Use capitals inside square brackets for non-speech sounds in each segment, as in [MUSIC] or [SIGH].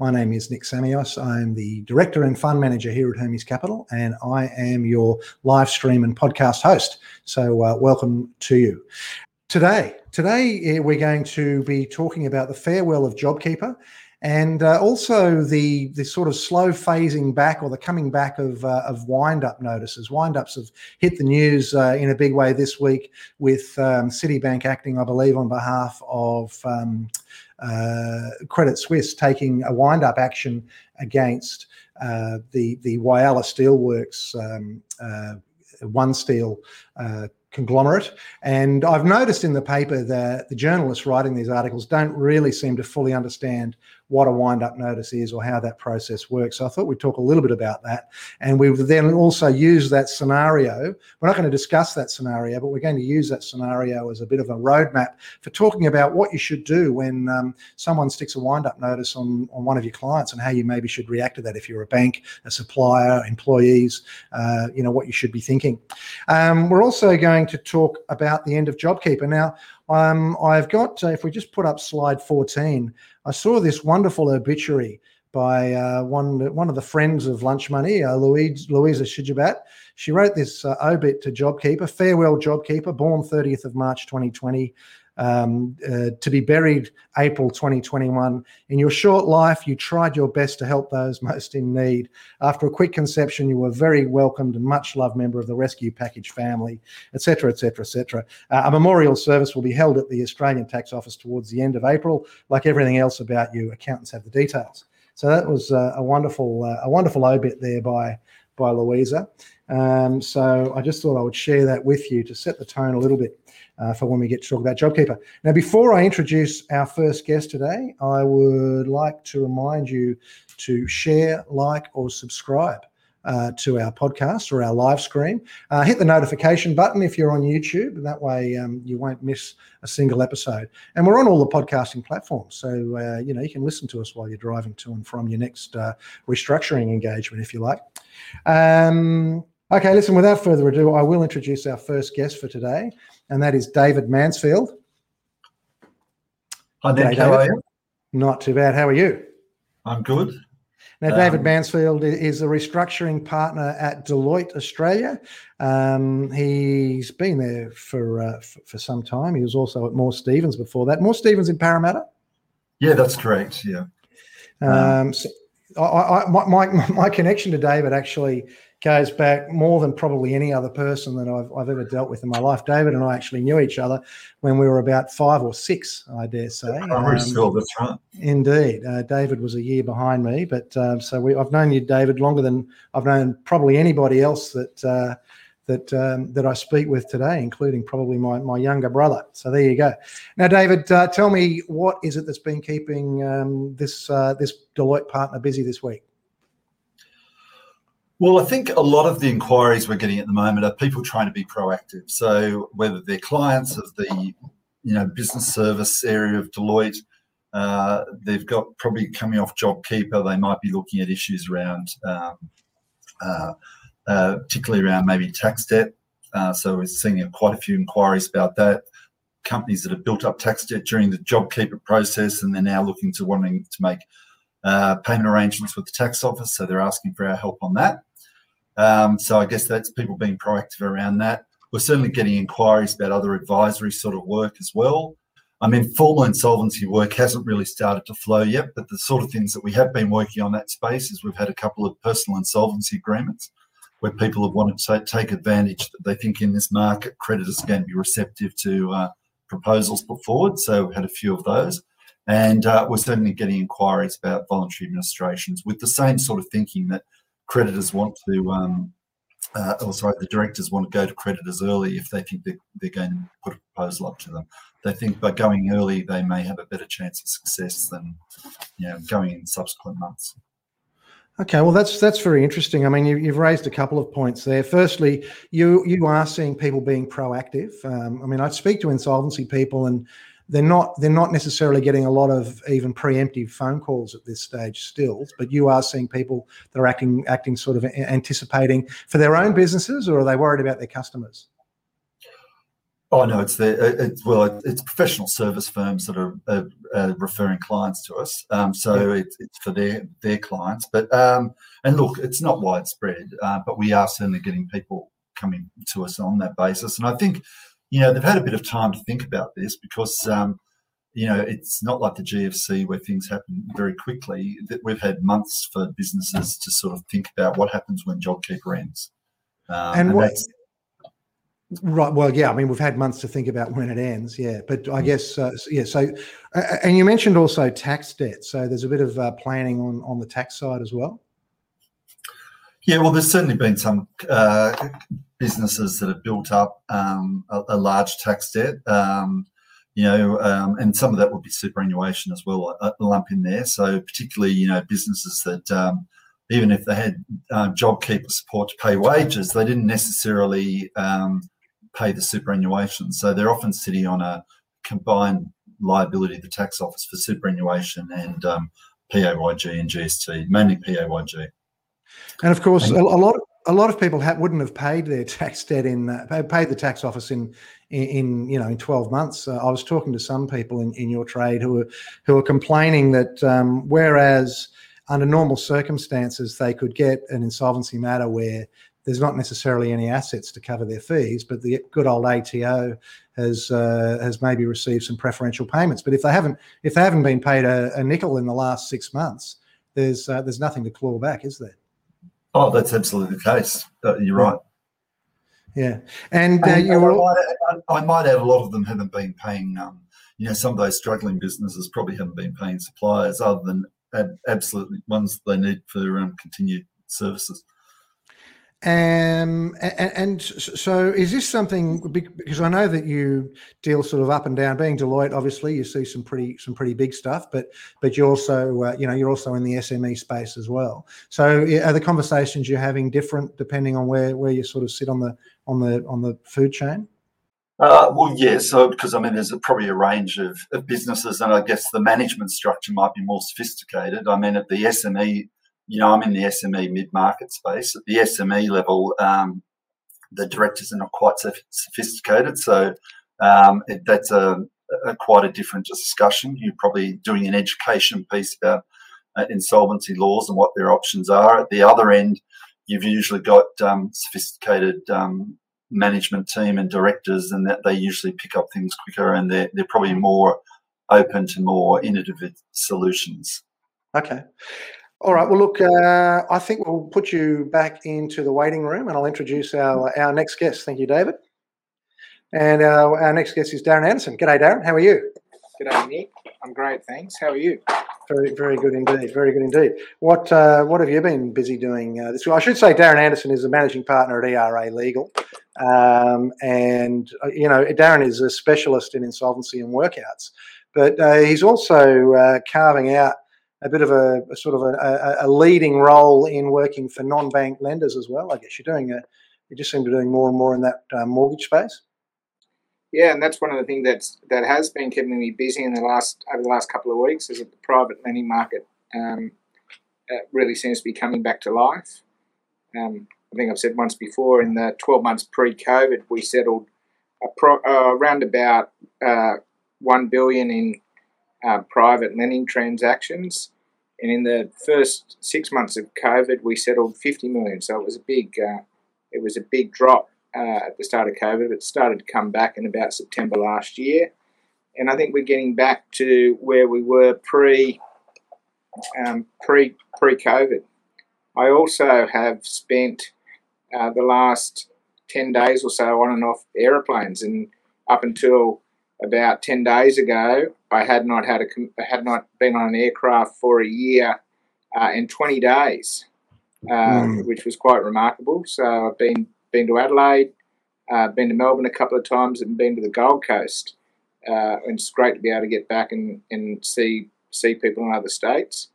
My name is Nick Samios. I'm the director and fund manager here at Hermes Capital, and I am your live stream and podcast host. So, uh, welcome to you. Today, today eh, we're going to be talking about the farewell of JobKeeper and uh, also the the sort of slow phasing back or the coming back of uh, of wind up notices. Wind ups have hit the news uh, in a big way this week with um, Citibank acting, I believe, on behalf of um, uh, Credit Suisse taking a wind up action against uh, the the Whyalla Steelworks. Um, uh, OneSteel conglomerate. And I've noticed in the paper that the journalists writing these articles don't really seem to fully understand what a wind up notice is or how that process works. So I thought we'd talk a little bit about that. And we then also use that scenario. We're not going to discuss that scenario, but we're going to use that scenario as a bit of a roadmap for talking about what you should do when um, someone sticks a wind up notice on, on one of your clients and how you maybe should react to that if you're a bank, a supplier, employees, uh, you know, what you should be thinking. Um, we're also going to talk about the end of JobKeeper. Now, um, I've got, uh, if we just put up slide 14, I saw this wonderful obituary by uh, one one of the friends of Lunch Money, uh, Louise, Louisa Shijabat. She wrote this uh, obit to JobKeeper, farewell JobKeeper, born 30th of March 2020, um, uh, to be buried April 2021. In your short life, you tried your best to help those [LAUGHS] most in need. After a quick conception, you were a very welcomed and much loved member of the rescue package family, etc., etc., etc. A memorial service will be held at the Australian Tax Office towards the end of April. Like everything else about you, accountants have the details. So that was uh, a wonderful, uh, a wonderful obit there by by Louisa. Um, so I just thought I would share that with you to set the tone a little bit uh, for when we get to talk about JobKeeper. Now, before I introduce our first guest today, I would like to remind you to share, like, or subscribe. Uh, to our podcast or our live stream. Uh, hit the notification button if you're on YouTube, and that way um, you won't miss a single episode. And we're on all the podcasting platforms, so uh, you know you can listen to us while you're driving to and from your next uh, restructuring engagement, if you like. Um, okay, listen. Without further ado, I will introduce our first guest for today and that is David Mansfield. Hi, Nick. How are you? Not too bad. How are you? I'm good. Now, David um, Mansfield is a restructuring partner at Deloitte Australia. Um, he's been there for, uh, for, for some time. He was also at Moore Stephens before that. Moore Stephens in Parramatta. Yeah, that's correct. Yeah. Um, um so I, I, my, my, my connection to David actually goes back more than probably any other person that I've, I've ever dealt with in my life. David and I actually knew each other when we were about five or six, I dare say. Primary um, school, that's right. Indeed. Uh, David was a year behind me, but uh, so we, I've known you, David, longer than I've known probably anybody else that. Uh, that um, that I speak with today, including probably my, my younger brother. So there you go. Now, David, uh, tell me what is it that's been keeping um, this uh, this Deloitte partner busy this week? Well, I think a lot of the inquiries we're getting at the moment are people trying to be proactive. So whether they're clients of the you know business service area of Deloitte, uh, they've got probably coming off JobKeeper, they might be looking at issues around, um, uh, uh, particularly around maybe tax debt. Uh, so we're seeing quite a few inquiries about that. Companies that have built up tax debt during the JobKeeper process, and they're now looking to wanting to make uh, payment arrangements with the tax office. So they're asking for our help on that. Um, so I guess that's people being proactive around that. We're certainly getting inquiries about other advisory sort of work as well. I mean, formal insolvency work hasn't really started to flow yet, but the sort of things that we have been working on that space is we've had a couple of personal insolvency agreements where people have wanted to take advantage that they think in this market creditors are going to be receptive to uh, proposals put forward. So we've had a few of those. And uh, we're certainly getting inquiries about voluntary administrations with the same sort of thinking that creditors want to, um, uh, or sorry, the directors want to go to creditors early if they think they're, they're going to put a proposal up to them. They think by going early, they may have a better chance of success than you know, going in subsequent months. Okay, well that's that's very interesting. I mean, you, have raised a couple of points there. Firstly, you you are seeing people being proactive. Um, I mean, I speak to insolvency people, and they're not they're not necessarily getting a lot of even preemptive phone calls at this stage still but you are seeing people that are acting acting sort of anticipating for their own businesses or are they worried about their customers Oh no, it's the it's well, it's professional service firms that are, are, are referring clients to us. Um, so yeah. it's, it's for their their clients. But um, and look, it's not widespread, uh, but we are certainly getting people coming to us on that basis. And I think you know they've had a bit of time to think about this because um, you know it's not like the GFC where things happen very quickly. That we've had months for businesses to sort of think about what happens when JobKeeper ends. Um, and, and what, Right. Well, yeah. I mean, we've had months to think about when it ends. Yeah. But I mm. guess, uh, yeah. So, uh, and you mentioned also tax debt. So there's a bit of uh, planning on on the tax side as well. Yeah. Well, there's certainly been some uh, businesses that have built up um, a, a, large tax debt. Um, you know, um, and some of that would be superannuation as well, a, a, lump in there. So particularly, you know, businesses that um, even if they had uh, JobKeeper support to pay wages, they didn't necessarily um, pay the superannuation. So they're often sitting on a combined liability of the tax office for superannuation and um, PAYG and GST, mainly PAYG. And of course, a, a lot of a lot of people ha- wouldn't have paid their [LAUGHS] tax debt in uh, paid the tax office in, in, in you know in 12 months. Uh, I was talking to some people in, in your trade who were who were complaining that um, whereas under normal circumstances they could get an insolvency matter where there's not necessarily any assets to cover their fees, but the good old ATO has uh, has maybe received some preferential payments. But if they haven't if they haven't been paid a, a nickel in the last six months, there's uh, there's nothing to claw back, is there? Oh, that's absolutely the case. Uh, you're right. Yeah, and uh, you were. I might, I might add a lot of them haven't been paying. Um, you know, some of those struggling businesses probably haven't been paying suppliers, other than absolutely ones they need for um, continued services. Um, and, and, so is this something because I know that you deal sort of up and down. Being Deloitte, obviously, you see some pretty some pretty big stuff, but but you also uh, you know you're also in the SME space as well. So are the conversations you're having different depending on where where you sort of sit on the on the on the food chain? Uh, well, yeah. So, because I mean, there's a, probably a range of, of, businesses, and I guess the management structure might be more sophisticated. I mean, at the SME you know, I'm in the SME mid market space. At the SME level, um, the directors are not quite so sophisticated. So um, it, that's a, a, quite a different discussion. You're probably doing an education piece about uh, insolvency laws and what their options are. At the other end, you've usually got um, sophisticated um, management team and directors, and that they usually pick up things quicker, and they're they're probably more open to more innovative solutions. Okay. All right. Well, look, uh, I think we'll put you back into the waiting room and I'll introduce our, our next guest. Thank you, David. And uh, our next guest is Darren Anderson. G'day, Darren. How are you? G'day, Nick. I'm great, thanks. How are you? Very, very good indeed. Very good indeed. What uh, What have you been busy doing uh, this week? I should say Darren Anderson is the managing partner at ERA Legal, um, and uh, you know Darren is a specialist in insolvency and workouts, but uh, he's also uh, carving out a bit of a, a sort of a, a, leading role in working for non-bank lenders as well. I guess you're doing a, you just seem to be doing more and more in that uh, mortgage space. Yeah, and that's one of the things that's that has been keeping me busy in the last over the last couple of weeks is that the private lending market um, uh, really seems to be coming back to life. Um, I think I've said once before in the 12 months pre-COVID, we settled pro, uh, around about uh, one billion in uh, private lending transactions. And in the first six months of COVID, we settled 50 million. So it was a big, uh, it was a big drop uh, at the start of COVID. It started to come back in about September last year, and I think we're getting back to where we were pre, um, pre pre COVID. I also have spent uh, the last 10 days or so on and off aeroplanes, and up until about 10 days ago, I had not had a had not been on an aircraft for a year uh, and 20 days, uh, mm. which was quite remarkable. So I've been been to Adelaide, uh, been to Melbourne a couple of times, and been to the Gold Coast. Uh, and it's great to be able to get back and, and see see people in other states.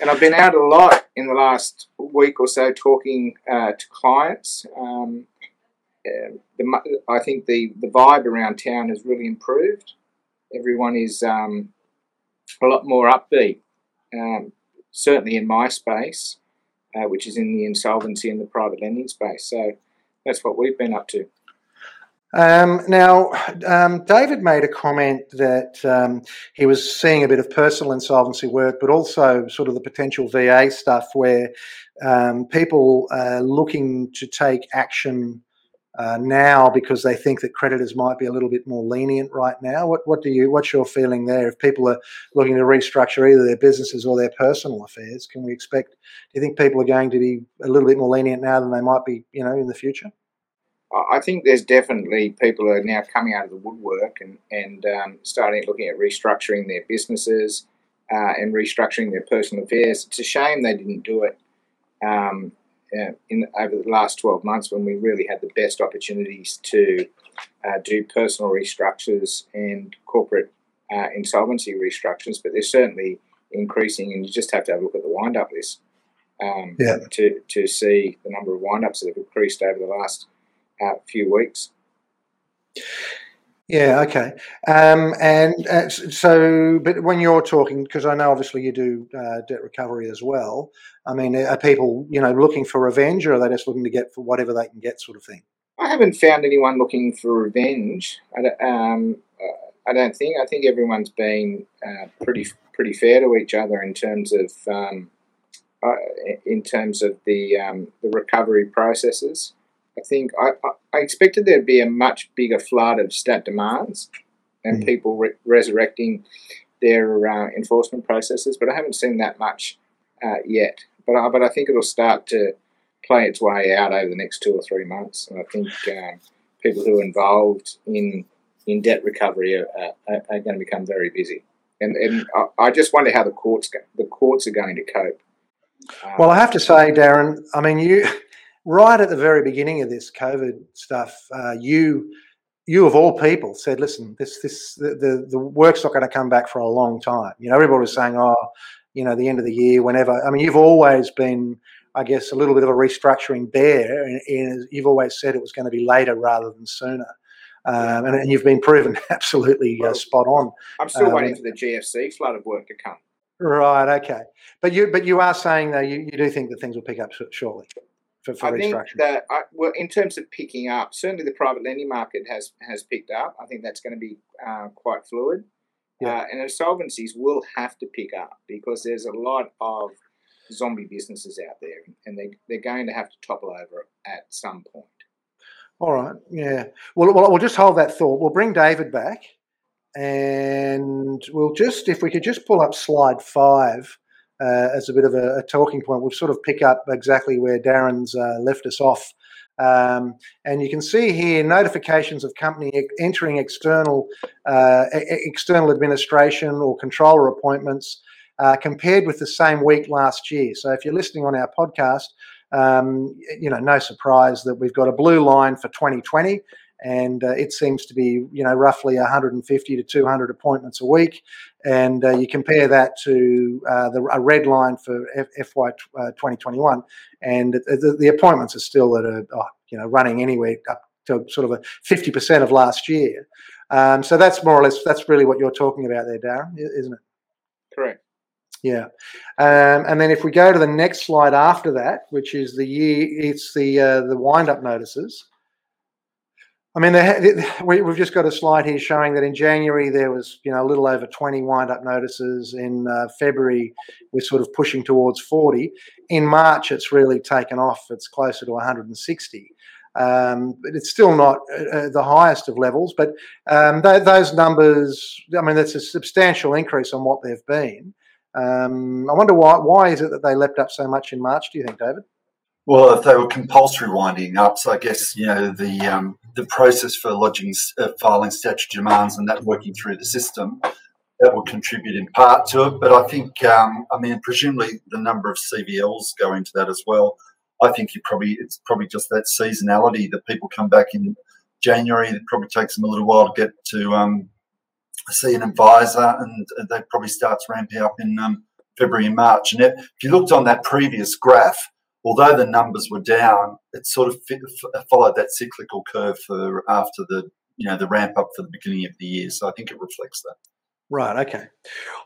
And I've been out a lot in the last week or so talking uh, to clients. Um, the, I think the, the vibe around town has really improved. Everyone is um, a lot more upbeat, um, certainly in my space, uh, which is in the insolvency and the private lending space. So that's what we've been up to. Um, now, um, David made a comment that um, he was seeing a bit of personal insolvency work, but also sort of the potential VA stuff where um, people are looking to take action uh, now because they think that creditors might be a little bit more lenient right now. What, what do you? What's your feeling there? If people are looking to restructure either their businesses or their personal affairs, can we expect? Do you think people are going to be a little bit more lenient now than they might be, you know, in the future? I think there's definitely people are now coming out of the woodwork and, and um, starting looking at restructuring their businesses uh, and restructuring their personal affairs. It's a shame they didn't do it um, uh, in over the last 12 months when we really had the best opportunities to uh, do personal restructures and corporate uh, insolvency restructures. But they're certainly increasing, and you just have to have a look at the wind up list um, yeah. to, to see the number of wind ups that have increased over the last a few weeks. Yeah. Okay. Um, and uh, so, but when you're talking, because I know obviously you do uh, debt recovery as well. I mean, are people you know looking for revenge, or are they just looking to get for whatever they can get, sort of thing? I haven't found anyone looking for revenge. I don't, um, I don't think. I think everyone's been uh, pretty pretty fair to each other in terms of um, uh, in terms of the um, the recovery processes. I think I, I expected there'd be a much bigger flood of stat demands and mm. people re- resurrecting their uh, enforcement processes, but I haven't seen that much uh, yet. But I, but I think it'll start to play its way out over the next two or three months, and I think um, people who are involved in in debt recovery are, are, are going to become very busy. And, and I, I just wonder how the courts go, the courts are going to cope. well, I have to say, Darren. I mean, you [LAUGHS] right at the very beginning of this COVID stuff, uh, you you of all people said, "Listen, this this the, the, the work's not going to come back for a long time." You know, everybody was saying, "Oh, you know, the end of the year, whenever." I mean, you've always been, I guess, a little bit of a restructuring bear, and, and you've always said it was going to be later rather than sooner. Um, and, and, you've been proven [LAUGHS] absolutely uh, spot on. I'm still um, waiting for the GFC flood of work to come. Right. Okay. But you but you are saying though you, you do think that things will pick up shortly for, for restructuring. I think that I, well, in terms of picking up, certainly the private lending market has has picked up. I think that's going to be uh, quite fluid, yeah. uh, and insolvencies will have to pick up because there's a lot of zombie businesses out there, and they they're going to have to topple over at some point. All right, yeah. Well, well, we'll just hold that thought. We'll bring David back, and we'll just if we could just pull up slide five uh, as a bit of a, a, talking point. We'll sort of pick up exactly where Darren's uh, left us off. Um, and you can see here notifications of company entering external uh, external administration or controller appointments uh, compared with the same week last year. So if you're listening on our podcast, um, you know, no surprise that we've got a blue line for 2020 and uh, it seems to be you know roughly 150 to 200 appointments a week and uh, you compare that to uh, the, a red line for F- FY uh, 2021 and the, the, appointments are still at a oh, you know running anywhere up to sort of a 50% of last year. Um, so that's more or less that's really what you're talking about there darren isn't it? Correct. Yeah, um, and then if we go to the next slide after that, which is the year, it's the uh, the wind up notices. I mean, we, have just got a slide here showing that in January there was, you know, a little over 20 wind-up notices. In uh, February, we're sort of pushing towards 40. In March, it's really taken off. It's closer to 160. Um, but it's still not uh, uh, the highest of levels. But um, th- those numbers, I mean, that's a substantial increase on what they've been. Um, I wonder why. Why is it that they leapt up so much in March? Do you think, David? Well, if they were compulsory winding ups, I guess you know the um, the process for lodging, uh, filing statutory demands, and that working through the system, that will contribute in part to it. But I think, um, I mean, presumably the number of CVLs go into that as well. I think you probably it's probably just that seasonality that people come back in January. It probably takes them a little while to get to um, see an advisor, and that probably starts ramping up in um, February and March. And if you looked on that previous graph although the numbers were down, it sort of fit, followed that cyclical curve for after the you know the ramp up for the beginning of the year. So I think it reflects that. Right. Okay.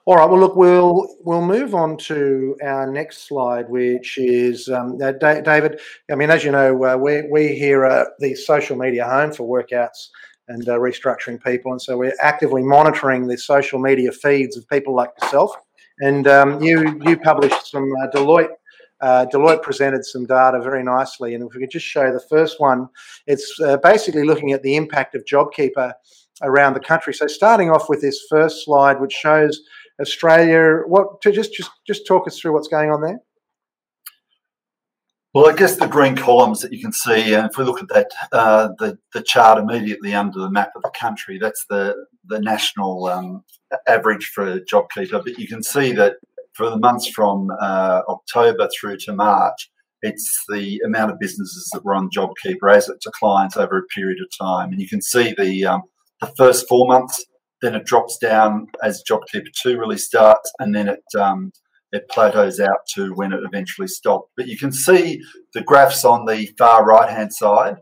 All right. Well, look, we'll we'll move on to our next slide, which is um, uh, David. I mean, as you know, uh, we we here are the social media home for workouts and uh, restructuring people, and so we're actively monitoring the social media feeds of people like yourself. And um, you you published some uh, Deloitte. Uh, Deloitte presented some data very nicely, and if we could just show the first one, it's uh, basically looking at the impact of JobKeeper around the country. So starting off with this first slide, which shows Australia, what to just just just talk us through what's going on there. Well, I guess the green columns that you can see, and if we look at that, uh, the the chart immediately under the map of the country, that's the the national um, average for JobKeeper. But you can see that for the months from uh, October through to March, it's the amount of businesses that were on JobKeeper as it declines over a period of time, and you can see the um, the first four months. Then it drops down as JobKeeper 2 really starts, and then it um, it plateaus out to when it eventually stopped. But you can see the graphs on the far right hand side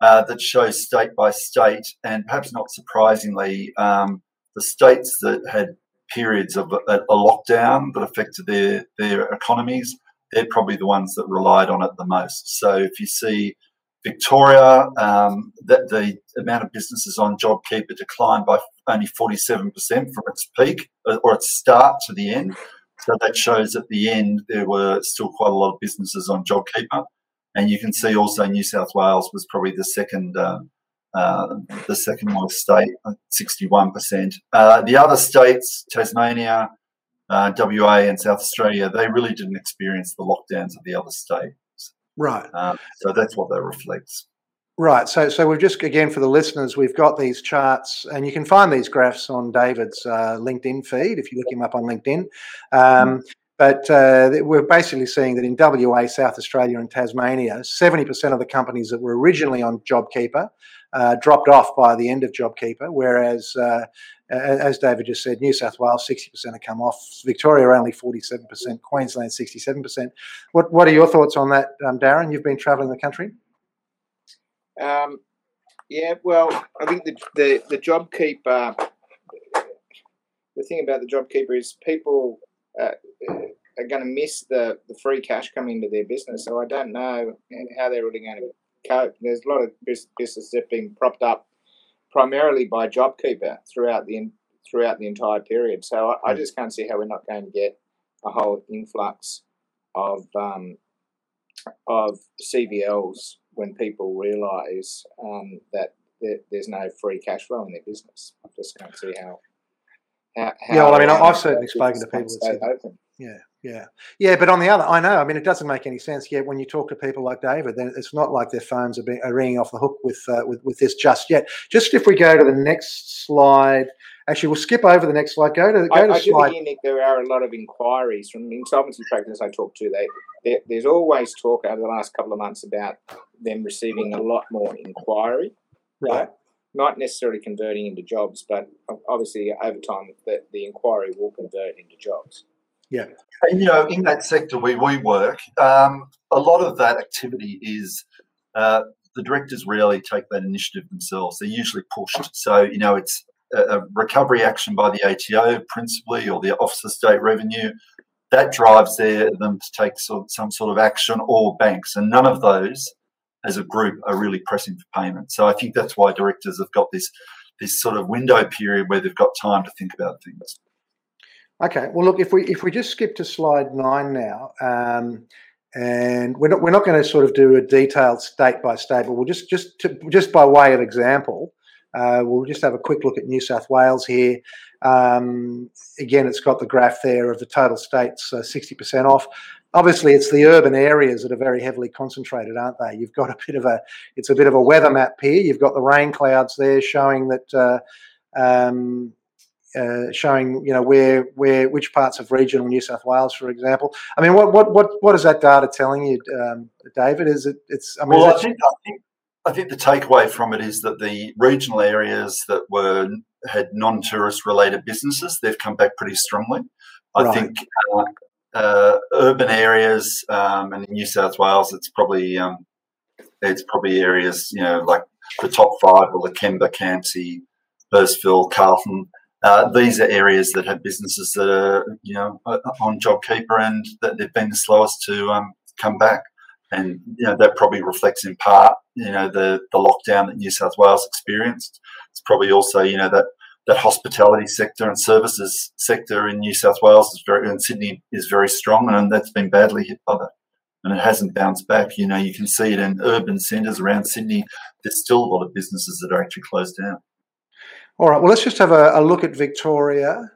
uh, that show state by state, and perhaps not surprisingly, um, the states that had periods of a, a, lockdown that affected their their economies, they're probably the ones that relied on it the most. So if you see Victoria, um, that the amount of businesses on JobKeeper declined by only 47% from its peak uh, or its start to the end. So that shows at the end there were still quite a lot of businesses on JobKeeper. And you can see also New South Wales was probably the second uh, uh, the second most state, 61%. Uh, the other states, Tasmania, uh, WA, and South Australia, they really didn't experience the lockdowns of the other states. Right. Um, so that's what that reflects. Right. So, so we've just again for the listeners, we've got these charts, and you can find these graphs on David's uh, LinkedIn feed if you look him up on LinkedIn. Um, mm. But uh, we're basically seeing that in WA, South Australia, and Tasmania, 70% of the companies that were originally on JobKeeper uh, dropped off by the end of JobKeeper, whereas, uh, as David just said, New South Wales 60% have come off, Victoria only 47%, Queensland 67%. What What are your thoughts on that, um, Darren? You've been travelling the country. Um, yeah, well, I think the the, the JobKeeper. The thing about the JobKeeper is people uh, are going to miss the, the free cash coming into their business. So I don't know how they're really going to cope. There's a lot of businesses that have been propped up primarily by JobKeeper throughout the throughout the entire period. So I, I just can't see how we're not going to get a whole influx of um, of CVLs when people realise um, that there, there's no free cash flow in their business. I just can't see how. how, how yeah, well, I mean, I've certainly spoken to people that said, open. Yeah, yeah, yeah. But on the other, I know. I mean, it doesn't make any sense yet when you talk to people like David. Then it's not like their phones are, being, are ringing off the hook with, uh, with with this just yet. Just if we go to the next slide. Actually, we'll skip over the next slide. Go to go I, to I slide. Think, Nick, there are a lot of inquiries from insolvency practitioners I talk to. They there, there's always talk over the last couple of months about them receiving a lot more inquiry. Right. Not necessarily converting into jobs, but obviously over time the, the inquiry will convert into jobs. Yeah. And, you know, in that sector where we work, um, a lot of that activity is uh, the directors rarely take that initiative themselves. They're usually pushed. So, you know, it's a, recovery action by the ATO principally or the Office of State Revenue that drives their, them to take sort, some sort of action or banks. And none of those as a group are really pressing for payment. So I think that's why directors have got this this sort of window period where they've got time to think about things. Okay. Well, look, if we if we just skip to slide nine now, um, and we're not we're not going to sort of do a detailed state by state, but we'll just just to, just by way of example, uh, we'll just have a quick look at New South Wales here. Um, again, it's got the graph there of the total states, uh, sixty uh, percent off. Obviously, it's the urban areas that are very heavily concentrated, aren't they? You've got a bit of a it's a bit of a weather map here. You've got the rain clouds there showing that. Uh, um, uh, showing you know where where which parts of regional New South Wales, for example. I mean, what what what what is that data telling you, um, David? Is it it's I mean, well, I think, I think I think the takeaway from it is that the regional areas that were had non-tourist related businesses they've come back pretty strongly. I right. think uh, uh, urban areas um, and in New South Wales, it's probably um, it's probably areas you know like the top five or Lakemba, Campsie, Hurstville, Carlton Uh, these are areas that have businesses that are, you know, on JobKeeper and that they've been the slowest to um, come back. And, you know, that probably reflects in part, you know, the, the lockdown that New South Wales experienced. It's probably also, you know, that that hospitality sector and services sector in New South Wales is very, and Sydney is very strong, and that's been badly hit by that. And it hasn't bounced back. You know, you can see it in urban centres around Sydney. There's still a lot of businesses that are actually closed down. All right. Well, let's just have a, a look at Victoria.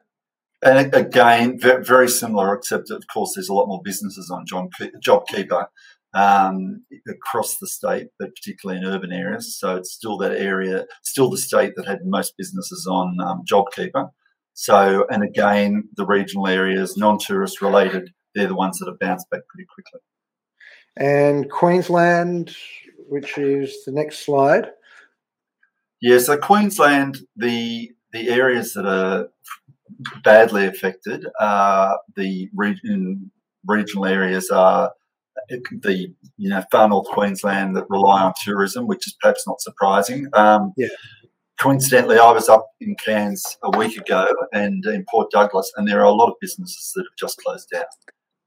And again, very similar, except of course there's a lot more businesses on JobKeeper um, across the state, but particularly in urban areas. So it's still that area, still the state that had most businesses on um, JobKeeper. So, and again, the regional areas, non-tourist related, they're the ones that have bounced back pretty quickly. And Queensland, which is the next slide. Yeah, so Queensland, the the areas that are badly affected, uh, the region, regional areas are the you know far north Queensland that rely on tourism, which is perhaps not surprising. Um, yeah. Coincidentally, I was up in Cairns a week ago and in Port Douglas, and there are a lot of businesses that have just closed down.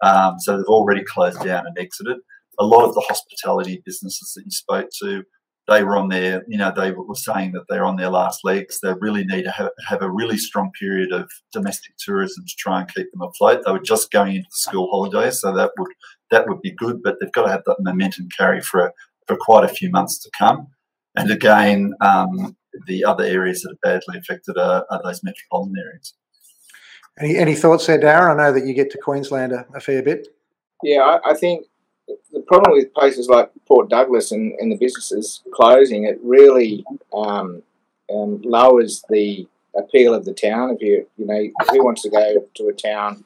Um, so they've already closed down and exited. A lot of the hospitality businesses that you spoke to, they were on their, you know, they were saying that they're on their last legs. They really need to have, have a really strong period of domestic tourism to try and keep them afloat. They were just going into the school holidays, so that would that would be good, but they've got to have that momentum carry for, for quite a few months to come. And again, um, the other areas that are badly affected are, are those metropolitan areas. Any, any thoughts there, Darren? I know that you get to Queensland a, a fair bit. Yeah, I, I, think the problem with places like Port Douglas and, and the businesses closing, it really um, um, lowers the appeal of the town. If you, you know, who wants to go to a town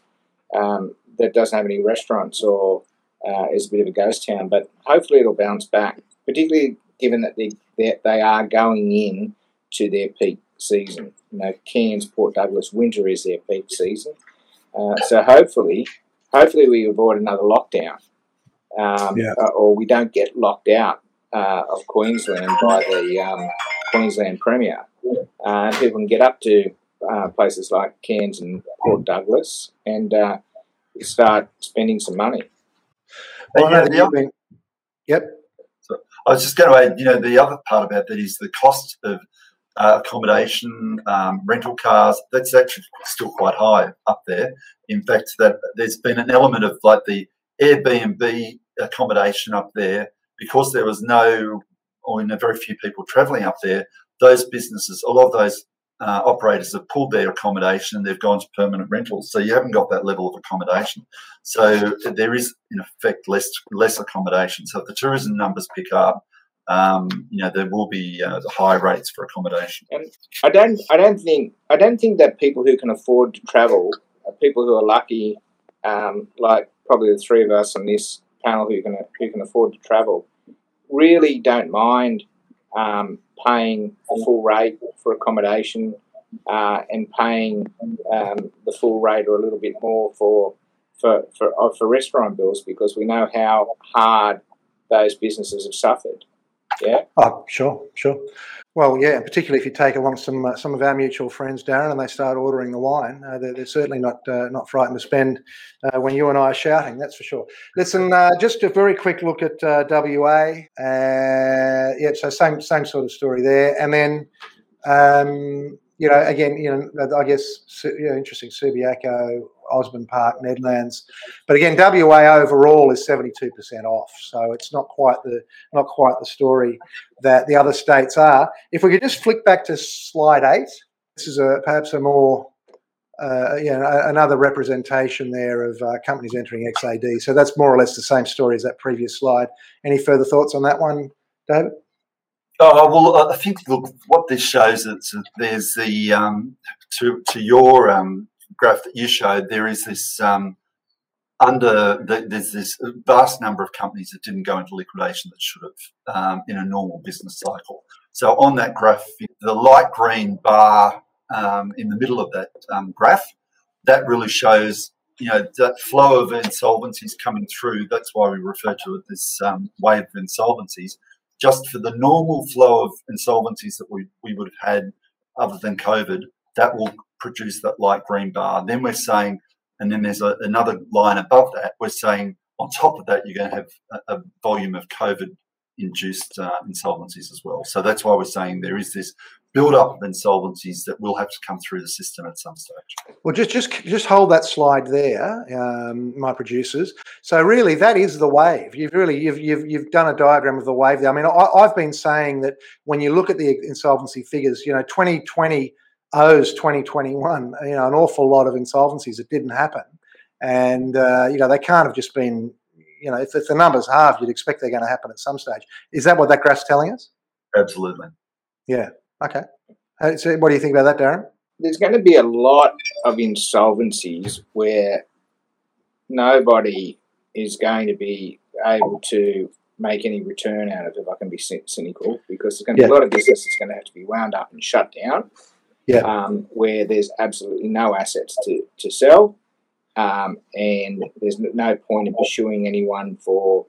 um, that doesn't have any restaurants or uh, is a bit of a ghost town, but hopefully it'll bounce back, particularly given that they, they are going in to their peak season. You know, Cairns, Port Douglas, winter is their peak season. Uh, so hopefully, hopefully we avoid another lockdown, um, yeah. Uh, or we don't get locked out uh, of Queensland by the um, Queensland Premier, uh, and people can get up to uh, places like Cairns and Port Douglas and start spending some money. Well, yeah, the other, yep. So I was just going to add, you know, the other part about that is the cost of uh, accommodation, um, rental cars. That's actually still quite high up there. In fact, that there's been an element of like the Airbnb accommodation up there because there was no, or very few people travelling up there. Those businesses, a lot of those uh, operators have pulled their accommodation and they've gone to permanent rentals. So you haven't got that level of accommodation. So there is, in effect, less less accommodation. So if the tourism numbers pick up, um, you know there will be uh, high rates for accommodation. And I don't, I don't think, I don't think that people who can afford to travel, people who are lucky, um, like probably the three of us on this panel who can who can afford to travel, really don't mind um, paying the full rate for accommodation uh, and paying um, the full rate or a little bit more for for for, uh, for restaurant bills because we know how hard those businesses have suffered. Yeah. Oh, sure, sure. Well, yeah, particularly if you take along some uh, some of our mutual friends, Darren, and they start ordering the wine, uh, they're, they're, certainly not uh, not frightened to spend uh, when you and I are shouting. That's for sure. Listen, uh, just a very quick look at uh, WA. yeah, so same same sort of story there, and then um, you know, again, you know, I guess you know, interesting. Subiaco, Osborne Park, Nedlands, but again, WA overall is seventy two percent off, so it's not quite the not quite the story that the other states are. If we could just flick back to slide eight, this is a perhaps a more uh, another representation there of uh, companies entering XAD. So that's more or less the same story as that previous slide. Any further thoughts on that one, David? Oh well, I think look what this shows is that there's the um, to to your um, graph that you showed. There is this um, under the, there's this vast number of companies that didn't go into liquidation that should have um, in a normal business cycle. So on that graph, the light green bar um, in the middle of that um, graph, that really shows you know that flow of insolvencies coming through. That's why we refer to it this wave of insolvencies just for the normal flow of insolvencies that we, we would have had other than COVID, that will produce that light green bar. Then we're saying, and then there's a, another line above that, we're saying on top of that, you're going to have a, a volume of COVID induced uh, insolvencies as well. So that's why we're saying there is this build up of insolvencies that will have to come through the system at some stage. Well, just just just hold that slide there, um, my producers. So really, that is the wave. You've really you've you've you've done a diagram of the wave there. I mean, I, have been saying that when you look at the insolvency figures, you know, 2020 owes 2021. You know, an awful lot of insolvencies that didn't happen, and uh, you know they can't have just been. You know, if, if the numbers halved, you'd expect they're going to happen at some stage. Is that what that graph's telling us? Absolutely. Yeah. Okay. Uh, so what do you think about that, Darren? There's going to be a lot of insolvencies where nobody is going to be able to make any return out of it, if I can be cynical, because there's going to be yeah. a lot of business that's going to have to be wound up and shut down. Yeah. Um, where there's absolutely no assets to, to sell. Um, and there's no point in pursuing anyone for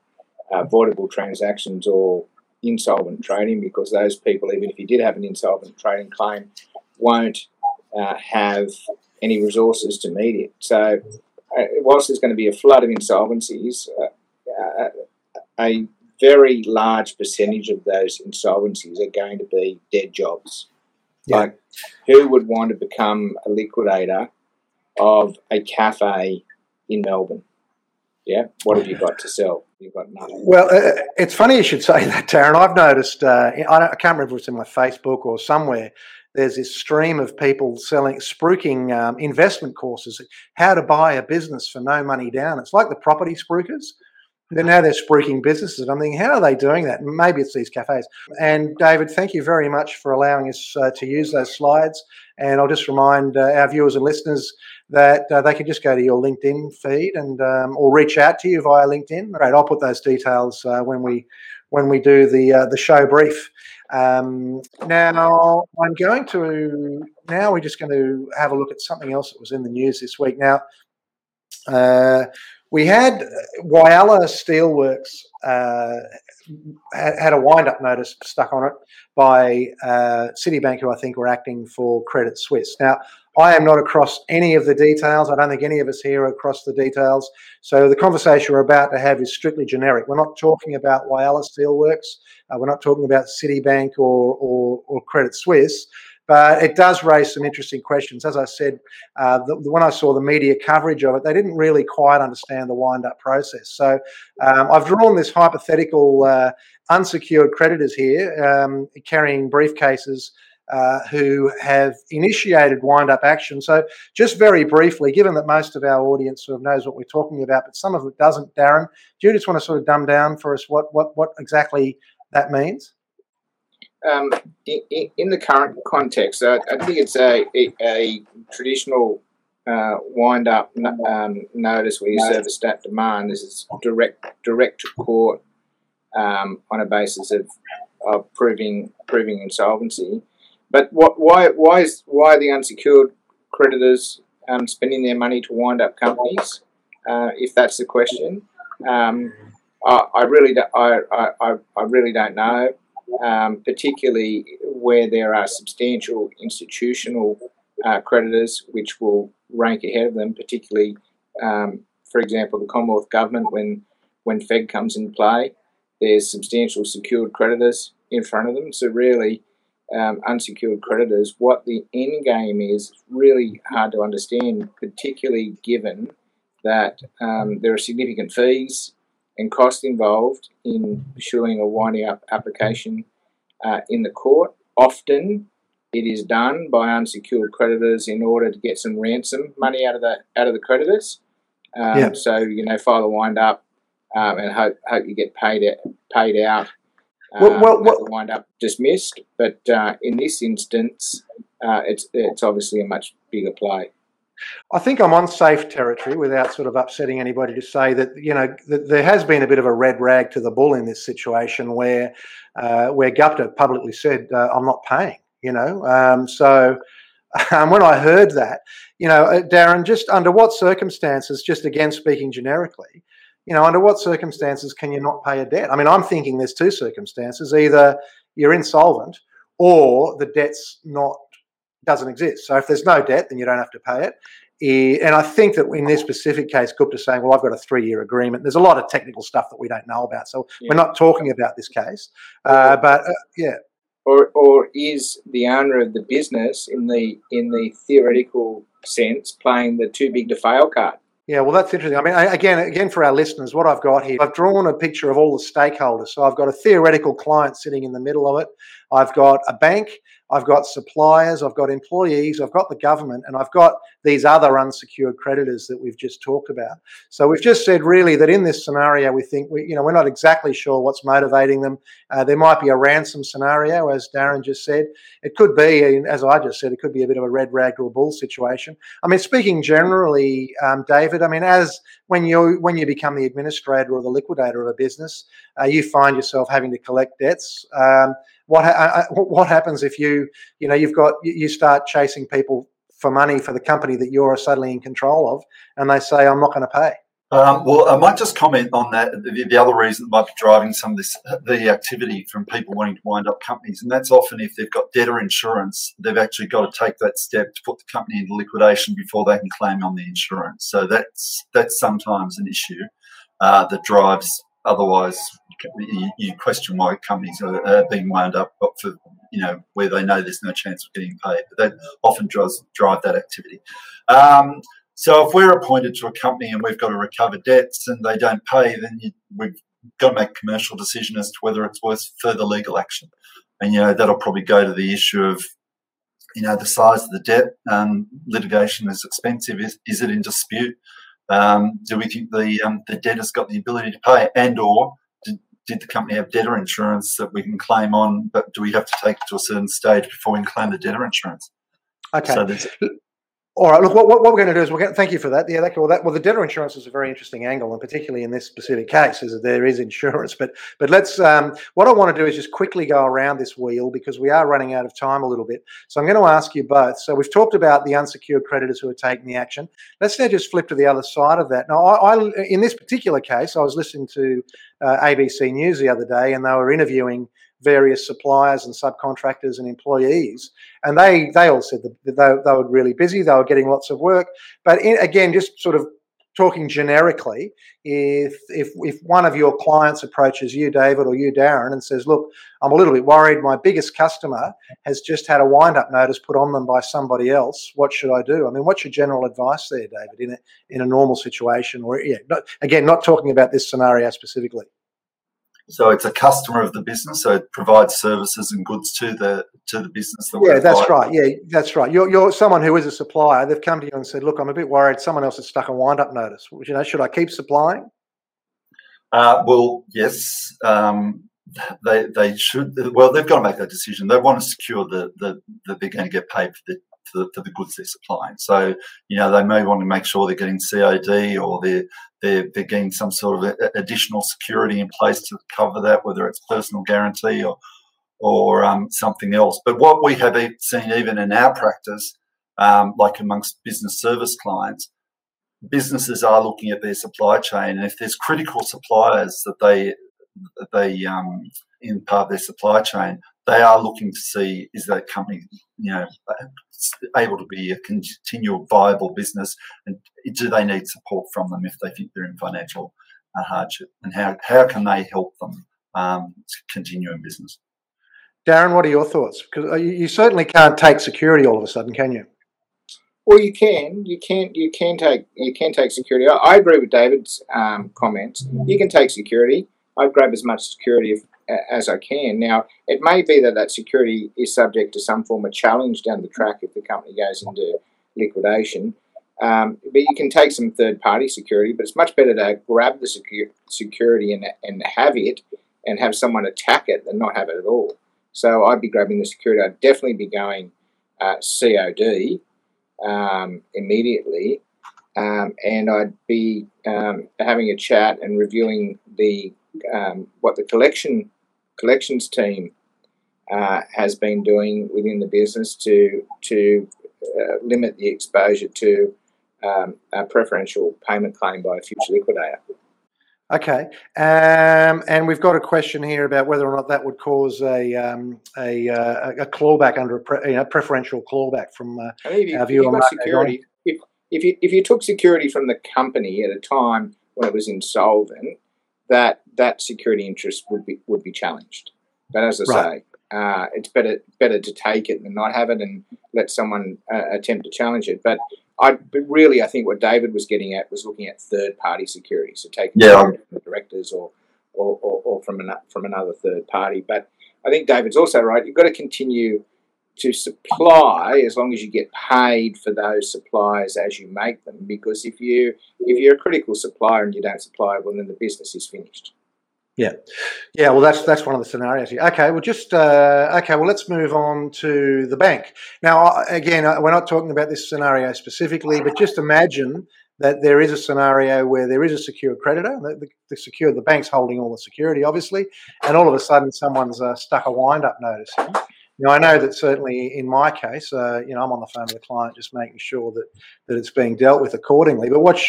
uh, voidable transactions or insolvent trading because those people, even if you did have an insolvent trading claim, won't uh, have any resources to meet it. So, uh, whilst there's going to be a flood of insolvencies, uh, a very large percentage of those insolvencies are going to be dead jobs. Yeah. Like, who would want to become a liquidator of a cafe in Melbourne? Yeah, what have you got to sell? You've got nothing. Well, uh, it's funny you should say [LAUGHS] that, Darren. I've noticed. Uh, I, I, can't remember if it's in my Facebook or somewhere. There's this stream of people selling, spruiking um, investment courses, how to buy a business for no money down. It's like the property spruikers. Then now they're spruiking businesses. I'm thinking, how are they doing that? Maybe it's these cafes. And David, thank you very much for allowing us uh, to use those slides. And I'll just remind uh, our viewers and listeners that uh, they can just go to your LinkedIn feed and um, or reach out to you via LinkedIn. Right, I'll put those details uh, when we when we do the uh, the show brief. Um, now I'm going to now we're just going to have a look at something else that was in the news this week. Now uh, we had Whyalla Steelworks uh, had, a wind up notice stuck on it by uh, Citibank, who I think were acting for Credit Suisse. Now, I am not across any of the details. I don't think any of us here are across the details. So the conversation we're about to have is strictly generic. We're not talking about Whyalla Steelworks. Uh, we're not talking about Citibank or, or, or, Credit Suisse. But it does raise some interesting questions. As I said, uh, the, when I saw the media coverage of it, they didn't really quite understand the wind up process. So um, I've drawn this hypothetical uh, unsecured creditors here um, carrying briefcases uh, who have initiated wind up action. So, just very briefly, given that most of our audience sort of knows what we're talking about, but some of it doesn't, Darren, do you just want to sort of dumb down for us what, what, what exactly that means? Um, in, in, the current context, I, I think it's a, a, a traditional uh, wind up um, notice where you serve a stat demand. This is direct direct to court um, on a basis of, of proving proving insolvency. But what, why, why, is, why are the unsecured creditors um, spending their money to wind up companies? Uh, if that's the question, um, I, I, really, do, I, I, I really don't know. Um, particularly where there are substantial institutional uh, creditors which will rank ahead of them, particularly, um, for example, the Commonwealth Government when when FEG comes in play, there's substantial secured creditors in front of them. So really, um, unsecured creditors, what the end game is, really hard to understand, particularly given that um, there are significant fees and costs involved in pursuing a winding up application uh, in the court. Often it is done by unsecured creditors in order to get some ransom money out of the out of the creditors. Um, yeah. So you know, file a wind up um, and hope hope you get paid out, paid out well, well, um, well wind up dismissed. But uh, in this instance, uh, it's it's obviously a much bigger play. I think I'm on safe territory without sort of upsetting anybody to say that you know that there has been a bit of a red rag to the bull in this situation where uh, where Gupta publicly said uh, I'm not paying. You know, um, so [LAUGHS] um, when I heard that, you know, uh, Darren, just under what circumstances, just again speaking generically, you know, under what circumstances can you not pay a debt? I mean, I'm thinking there's two circumstances: either you're insolvent, or the debt's not doesn't exist. So if there's no debt, then you don't have to pay it. And I think that in this specific case, Gupta's saying, well, I've got a three year agreement. There's a lot of technical stuff that we don't know about. So yeah. we're not talking about this case. Uh, but uh, yeah. Or, or is the owner of the business in the in the theoretical sense playing the too big to fail card? Yeah, well, that's interesting. I mean, again, again, for our listeners, what I've got here, I've drawn a picture of all the stakeholders. So I've got a theoretical client sitting in the middle of it. I've got a bank, I've got suppliers, I've got employees, I've got the government, and I've got these other unsecured creditors that we've just talked about. So we've just said really that in this scenario, we think we, you know, we're not exactly sure what's motivating them. Uh, there might be a ransom scenario, as Darren just said. It could be, as I just said, it could be a bit of a red rag to a bull situation. I mean, speaking generally, um, David, I mean, as when you when you become the administrator or the liquidator of a business, uh, you find yourself having to collect debts. Um, what ha- what happens if you you know you've got you start chasing people for money for the company that you're suddenly in control of, and they say I'm not going to pay. Um, well, I might just comment on that. The, the, other reason that might be driving some of this, the activity from people wanting to wind up companies, and that's often if they've got debtor insurance, they've actually got to take that step to put the company into liquidation before they can claim on the insurance. So that's that's sometimes an issue uh, that drives Otherwise, you, question why companies are, being wound up but for you know where they know there's no chance of getting paid. But that often drives drive that activity. Um, so if we're appointed to a company and we've got to recover debts and they don't pay, then you, we've got to make a commercial decision as to whether it's worth further legal action. And you know that'll probably go to the issue of you know the size of the debt. Um, litigation is expensive. Is, is it in dispute? Um, do we think the um, the debtor's got the ability to pay, and or did, the company have debtor insurance that we can claim on? But do we have to take it to a certain stage before we can claim the debtor insurance? Okay. So all right. Look, what, what we're going to do is we're going to, thank you for that. Yeah, that, well, that, well, the debtor insurance is a very interesting angle, and particularly in this specific case, is that there is insurance. But but let's. Um, what I want to do is just quickly go around this wheel because we are running out of time a little bit. So I'm going to ask you both. So we've talked about the unsecured creditors who are taking the action. Let's now just flip to the other side of that. Now, I, I in this particular case, I was listening to uh, ABC News the other day, and they were interviewing various suppliers and subcontractors and employees. And they they all said that they, they were really busy, they were getting lots of work. But in, again, just sort of talking generically, if if if one of your clients approaches you, David, or you, Darren, and says, "Look, I'm a little bit worried. My biggest customer has just had a wind-up notice put on them by somebody else. What should I do?" I mean, what's your general advice there, David, in a in a normal situation? Or yeah, not, again, not talking about this scenario specifically. So it's a customer of the business, so it provides services and goods to the to the business. That yeah, that's right. Yeah, that's right. You're, you're someone who is a supplier. They've come to you and said, "Look, I'm a bit worried. Someone else has stuck a wind up notice. You know, should I keep supplying?" Uh, well, yes. Um, they they should. Well, they've got to make that decision. They want to secure the, the that they're going to get paid for the for the, for the, goods they're supplying. So, you know, they may want to make sure they're getting COD or they're, they're, they're getting some sort of additional security in place to cover that, whether it's personal guarantee or, or um, something else. But what we have seen even in our practice, um, like amongst business service clients, businesses are looking at their supply chain, and if there's critical suppliers that they that they um, in part of their supply chain, they are looking to see is that company, you know, able to be a continual viable business, and do they need support from them if they think they're in financial uh, hardship, and how how can they help them um, continue in business? Darren, what are your thoughts? Because uh, you certainly can't take security all of a sudden, can you? Well, you can. You can. You can take. You can take security. I, I agree with David's um, comments. You can take security. I'd grab as much security if, as I can. Now, it may be that that security is subject to some form of challenge down the track if the company goes into liquidation. Um, but you can take some third party security, but it's much better to grab the secu- security and, and have it and have someone attack it than not have it at all. So I'd be grabbing the security. I'd definitely be going uh, COD um, immediately. Um, and I'd be um, having a chat and reviewing the um, what the collection collections team uh, has been doing within the business to to uh, limit the exposure to um, a preferential payment claim by a future liquidator. Okay, um, and we've got a question here about whether or not that would cause a um, a, uh, a clawback under a pre, you know, preferential clawback from uh, if you, our view on security. If, if you if you took security from the company at a time when it was insolvent, that that security interest would be would be challenged. But as I right. say, uh, it's better better to take it than not have it and let someone uh, attempt to challenge it. But I but really, I think what David was getting at was looking at third party security, so taking yeah. from the directors or or, or, or from an, from another third party. But I think David's also right. You've got to continue to supply as long as you get paid for those supplies as you make them. Because if you if you're a critical supplier and you don't supply, well then the business is finished. Yeah, yeah. Well, that's that's one of the scenarios here. Okay, well, just uh, okay. Well, let's move on to the bank. Now, again, we're not talking about this scenario specifically, but just imagine that there is a scenario where there is a secure creditor, the, the, the secure the bank's holding all the security, obviously, and all of a sudden someone's uh, stuck a wind up notice. Now, I know that certainly in my case, uh, you know, I'm on the phone with the client, just making sure that that it's being dealt with accordingly. But what,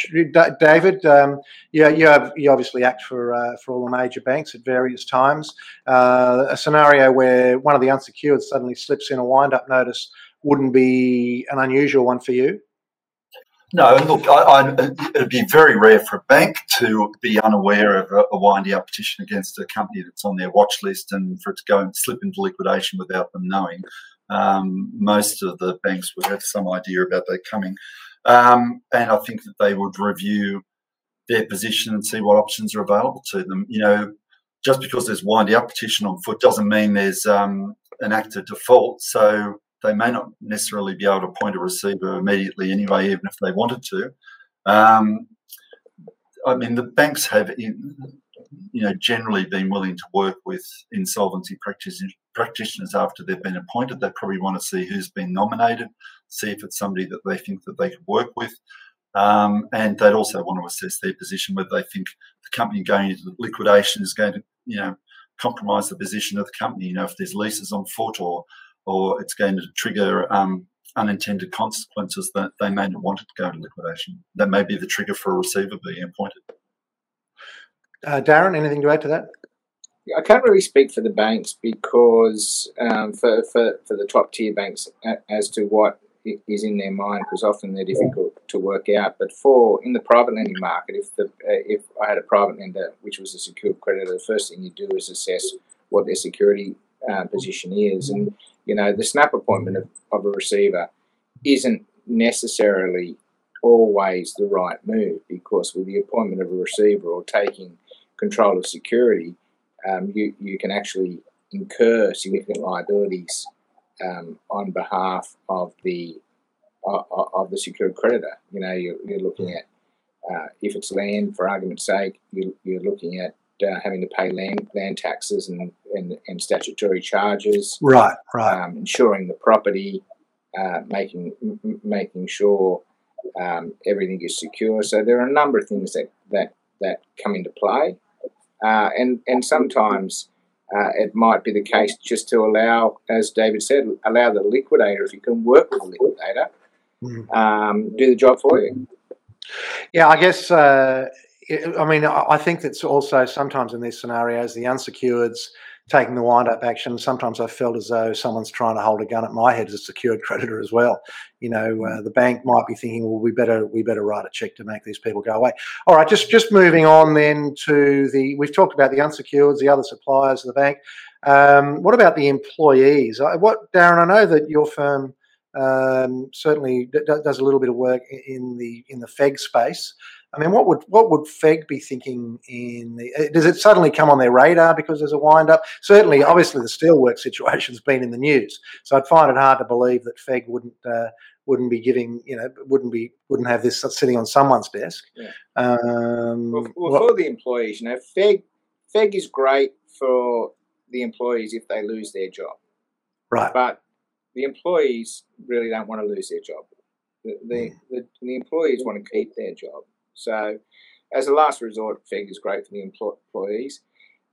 David, um, yeah, you, have, you obviously act for uh, for all the major banks at various times. Uh, a scenario where one of the unsecured suddenly slips in a wind-up notice wouldn't be an unusual one for you. No, and look, I, I, it'd be very rare for a bank to be unaware of a, a winding up petition against a company that's on their watch list and for it to go and slip into liquidation without them knowing. Um, most of the banks would have some idea about that coming. Um, and I think that they would review their position and see what options are available to them. You know, just because there's winding up petition on foot doesn't mean there's um, an act of default. So they may not necessarily be able to appoint a receiver immediately anyway, even if they wanted to. Um, I mean, the banks have, you know, generally been willing to work with insolvency practitioners after they've been appointed. They probably want to see who's been nominated, see if it's somebody that they think that they could work with. Um, and they'd also want to assess their position, whether they think the company going into liquidation is going to, you know, compromise the position of the company. You know, if there's leases on foot or or it's going to trigger um, unintended consequences that they may not want it to go to liquidation. That may be the trigger for a receiver being appointed. Uh, Darren, anything to add to that? I can't really speak for the banks because um, for, for, for the top tier banks as to what is in their mind because often they're difficult to work out. But for in the private lending market, if the uh, if I had a private lender which was a secured creditor, the first thing you do is assess what their security uh, position is, and you know, the snap appointment of, of a receiver isn't necessarily always the right move because with the appointment of a receiver or taking control of security, um, you, you can actually incur significant liabilities um, on behalf of the uh, of the secured creditor. You know, you're, you're looking at uh, if it's land, for argument's sake, you, you're looking at uh, having to pay land land taxes and, and, and statutory charges. Right, right. Um, insuring the property, uh, making m- making sure um, everything is secure. So there are a number of things that that that come into play, uh, and and sometimes. Uh, it might be the case just to allow, as David said, allow the liquidator, if you can work with the liquidator, mm. um, do the job for you. Yeah, I guess uh, I mean, I think that's also sometimes in these scenarios, the unsecureds taking the wind up action. Sometimes I felt as though someone's trying to hold a gun at my head as a secured creditor as well. You know, uh, the bank might be thinking, well, we better we better write a check to make these people go away. All right, just just moving on then to the we've talked about the unsecureds, the other suppliers of the bank. Um, what about the employees? What Darren? I know that your firm um, certainly d- does a little bit of work in the in the FEG space. I mean, what would what would FEG be thinking in the? Uh, does it suddenly come on their radar because there's a wind up? Certainly, obviously, the steelwork [LAUGHS] situation's been in the news, so I'd find it hard to believe that FEG wouldn't uh, wouldn't be giving you know wouldn't be wouldn't have this sitting on someone's desk. Yeah. Um, well, well for the employees, you know, FEG FEG is great for the employees if they lose their job, right? But the employees really don't want to lose their job. The, the, mm. the, the employees want to keep their job. So, as a last resort, FEG is great for the employees.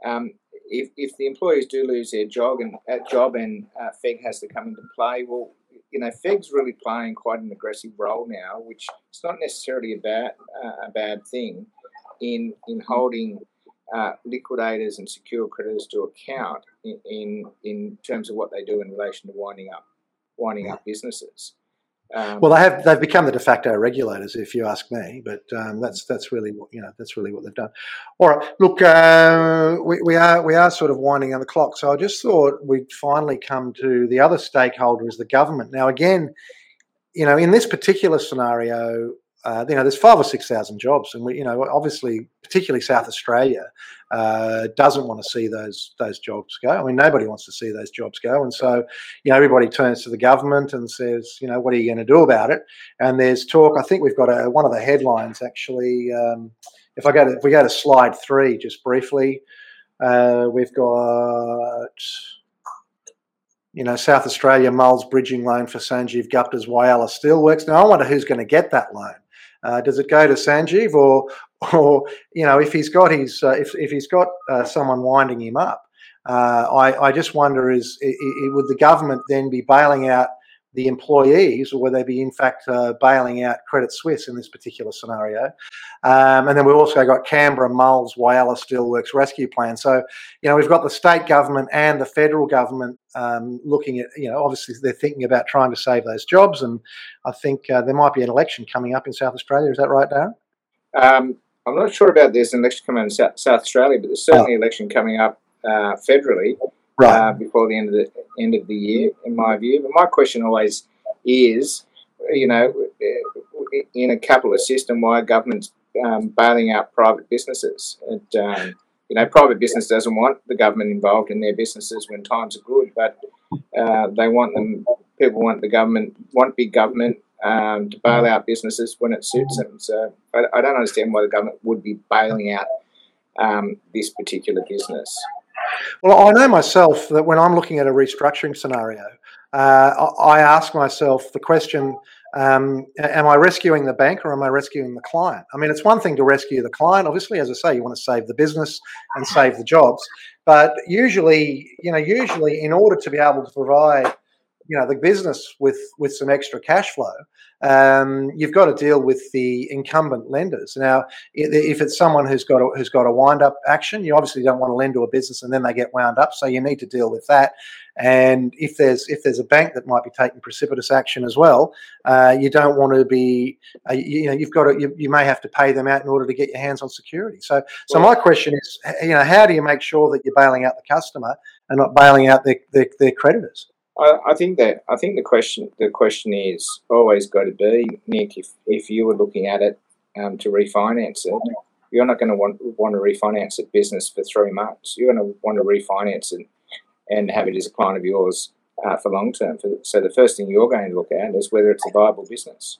Um, if, if the employees do lose their job and uh, job and uh, FEG has to come into play, well, you know, FEG's really playing quite an aggressive role now, which is not necessarily a bad uh, a bad thing. in in holding uh, liquidators and secure creditors to account in, in, in terms of what they do in relation to winding up winding up businesses. Um, well, they have they've become the de facto regulators, if you ask me. But um, that's that's really what you know. That's really what they've done. All right, look, uh, we, we are we are sort of winding on the clock. So I just thought we'd finally come to the other stakeholder, is the government. Now, again, you know, in this particular scenario, uh, you know, there's five or six thousand jobs, and we, you know, obviously, particularly South Australia, uh, doesn't want to see those those jobs go. I mean, nobody wants to see those jobs go, and so, you know, everybody turns to the government and says, you know, what are you going to do about it? And there's talk. I think we've got a, one of the headlines actually. Um, if I go to if we go to slide three, just briefly, uh, we've got you know, South Australia mulls bridging loan for Sanjeev Gupta's Whyalla Steelworks. Now, I wonder who's going to get that loan. Uh, does it go to Sanjeev, or, or you know, if he's got his, uh, if if he's got uh, someone winding him up, uh, I I just wonder is it, it, would the government then be bailing out the employees, or will they be in fact uh, bailing out Credit Suisse in this particular scenario? Um, and then we've also got Canberra, Mulls, Whyalla Steelworks rescue plan. So, you know, we've got the state government and the federal government um, looking at, you know, obviously they're thinking about trying to save those jobs. And I think uh, there might be an election coming up in South Australia. Is that right, Darren? Um, I'm not sure about this election coming in South, South Australia, but there's certainly oh. an election coming up uh, federally right. uh, before the end of the end of the year, in my view. But my question always is, you know, in a capitalist system, why government's um, bailing out private businesses? And, um, you know, private business doesn't want the government involved in their businesses when times are good, but uh, they want them. People want the government, want big government um, to bail out businesses when it suits them. So I, I, don't understand why the government would be bailing out um, this particular business. Well, I know myself that when I'm looking at a restructuring scenario, uh, I ask myself the question um, am I rescuing the bank or am I rescuing the client? I mean, it's one thing to rescue the client. Obviously, as I say, you want to save the business and save the jobs. But usually, you know, usually in order to be able to provide you know the business with with some extra cash flow, um, you've got to deal with the incumbent lenders. Now, if it's someone who's got a, who's got a wind up action, you obviously don't want to lend to a business and then they get wound up. So you need to deal with that. And if there's if there's a bank that might be taking precipitous action as well, uh, you don't want to be uh, you, you, know you've got to you, you, may have to pay them out in order to get your hands on security. So so my question is you know how do you make sure that you're bailing out the customer and not bailing out their, their, their creditors? I, I think that I think the question the question is always got to be Nick. If if you were looking at it um, to refinance it, you're not going to want want to refinance a business for three months. You're going to want to refinance it and have it as a client of yours uh, for long term. So the first thing you're going to look at is whether it's a viable business.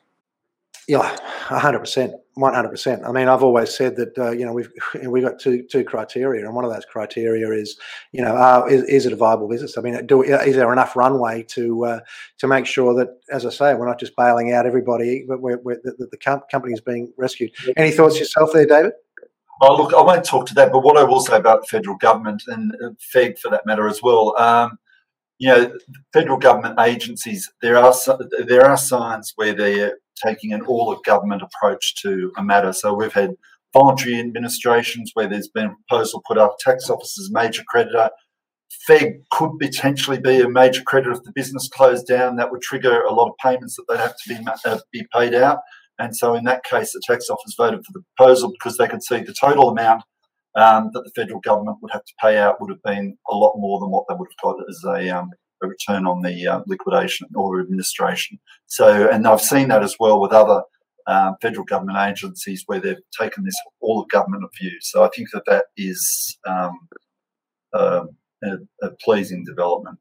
Yeah, hundred percent, one hundred percent. I mean, I've always said that uh, you know we've [LAUGHS] we've got two two criteria, and one of those criteria is you know uh, is, is it a viable business? I mean, do is there enough runway to uh, to make sure that, as I say, we're not just bailing out everybody, but we're, we're, the, the company is being rescued. Any thoughts yourself there, David? Oh, look, I won't talk to that, but what I will say about the federal government and uh, FEG for that matter as well. Um, you know, federal government agencies, there are there are signs where they're taking an all of government approach to a matter. So we've had voluntary administrations where there's been a proposal put up, tax officers major creditor. FEG could potentially be a major creditor if the business closed down. That would trigger a lot of payments that they'd have to be uh, be paid out. And so in that case, the tax office voted for the proposal because they could see the total amount um, that the federal government would have to pay out would have been a lot more than what they would have got as a, um, a return on the uh, liquidation or administration. So, and I've seen that as well with other um, federal government agencies where they've taken this all of government view. So I think that that is um, a, a, pleasing development.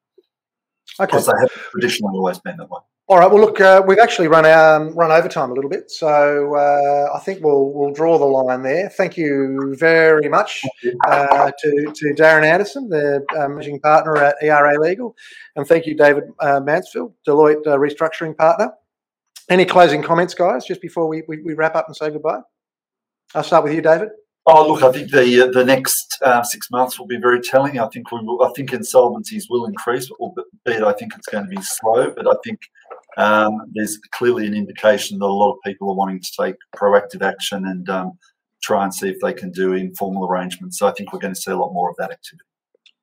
Okay. Because they have traditionally always been that way. All right. Well, look, uh, we've actually run um, run overtime a little bit, so uh, I think we'll we'll draw the line there. Thank you very much uh, to to Darren Anderson, the uh, managing partner at ERA Legal, and thank you, David uh, Mansfield, Deloitte uh, restructuring partner. Any closing comments, guys, just before we, we, we, wrap up and say goodbye? I'll start with you, David. Oh, look, I think the the next six months will be very telling. I think we will, I think insolvencies will increase, albeit I think it's going to be slow. But I think um, there's clearly an indication that a lot of people are wanting to take proactive action and um, try and see if they can do informal arrangements. So I think we're going to see a lot more of that activity.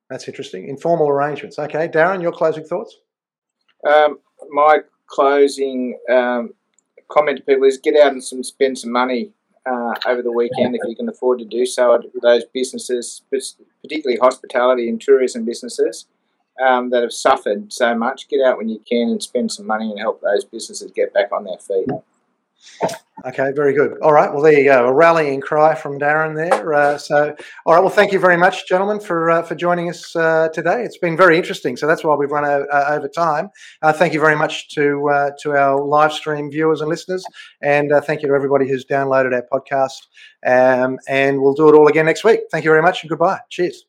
That's interesting. Informal arrangements. Okay, Darren, your closing thoughts? Um, my closing um, comment to people is get out and some, spend some money uh, over the weekend if you can afford to do so. Those businesses, particularly hospitality and tourism businesses, um, that have suffered so much, get out when you can and spend some money and help those businesses get back on their feet. Okay, very good. All right, well, there you go. A rallying cry from Darren there. Uh, so, all right, well, thank you very much, gentlemen, for uh, for joining us uh, today. It's been very interesting. So that's why we've run o- uh, over time. Uh, thank you very much to uh, to our live stream viewers and listeners, and thank you to everybody who's downloaded our podcast. Um, and we'll do it all again next week. Thank you very much, and goodbye. Cheers.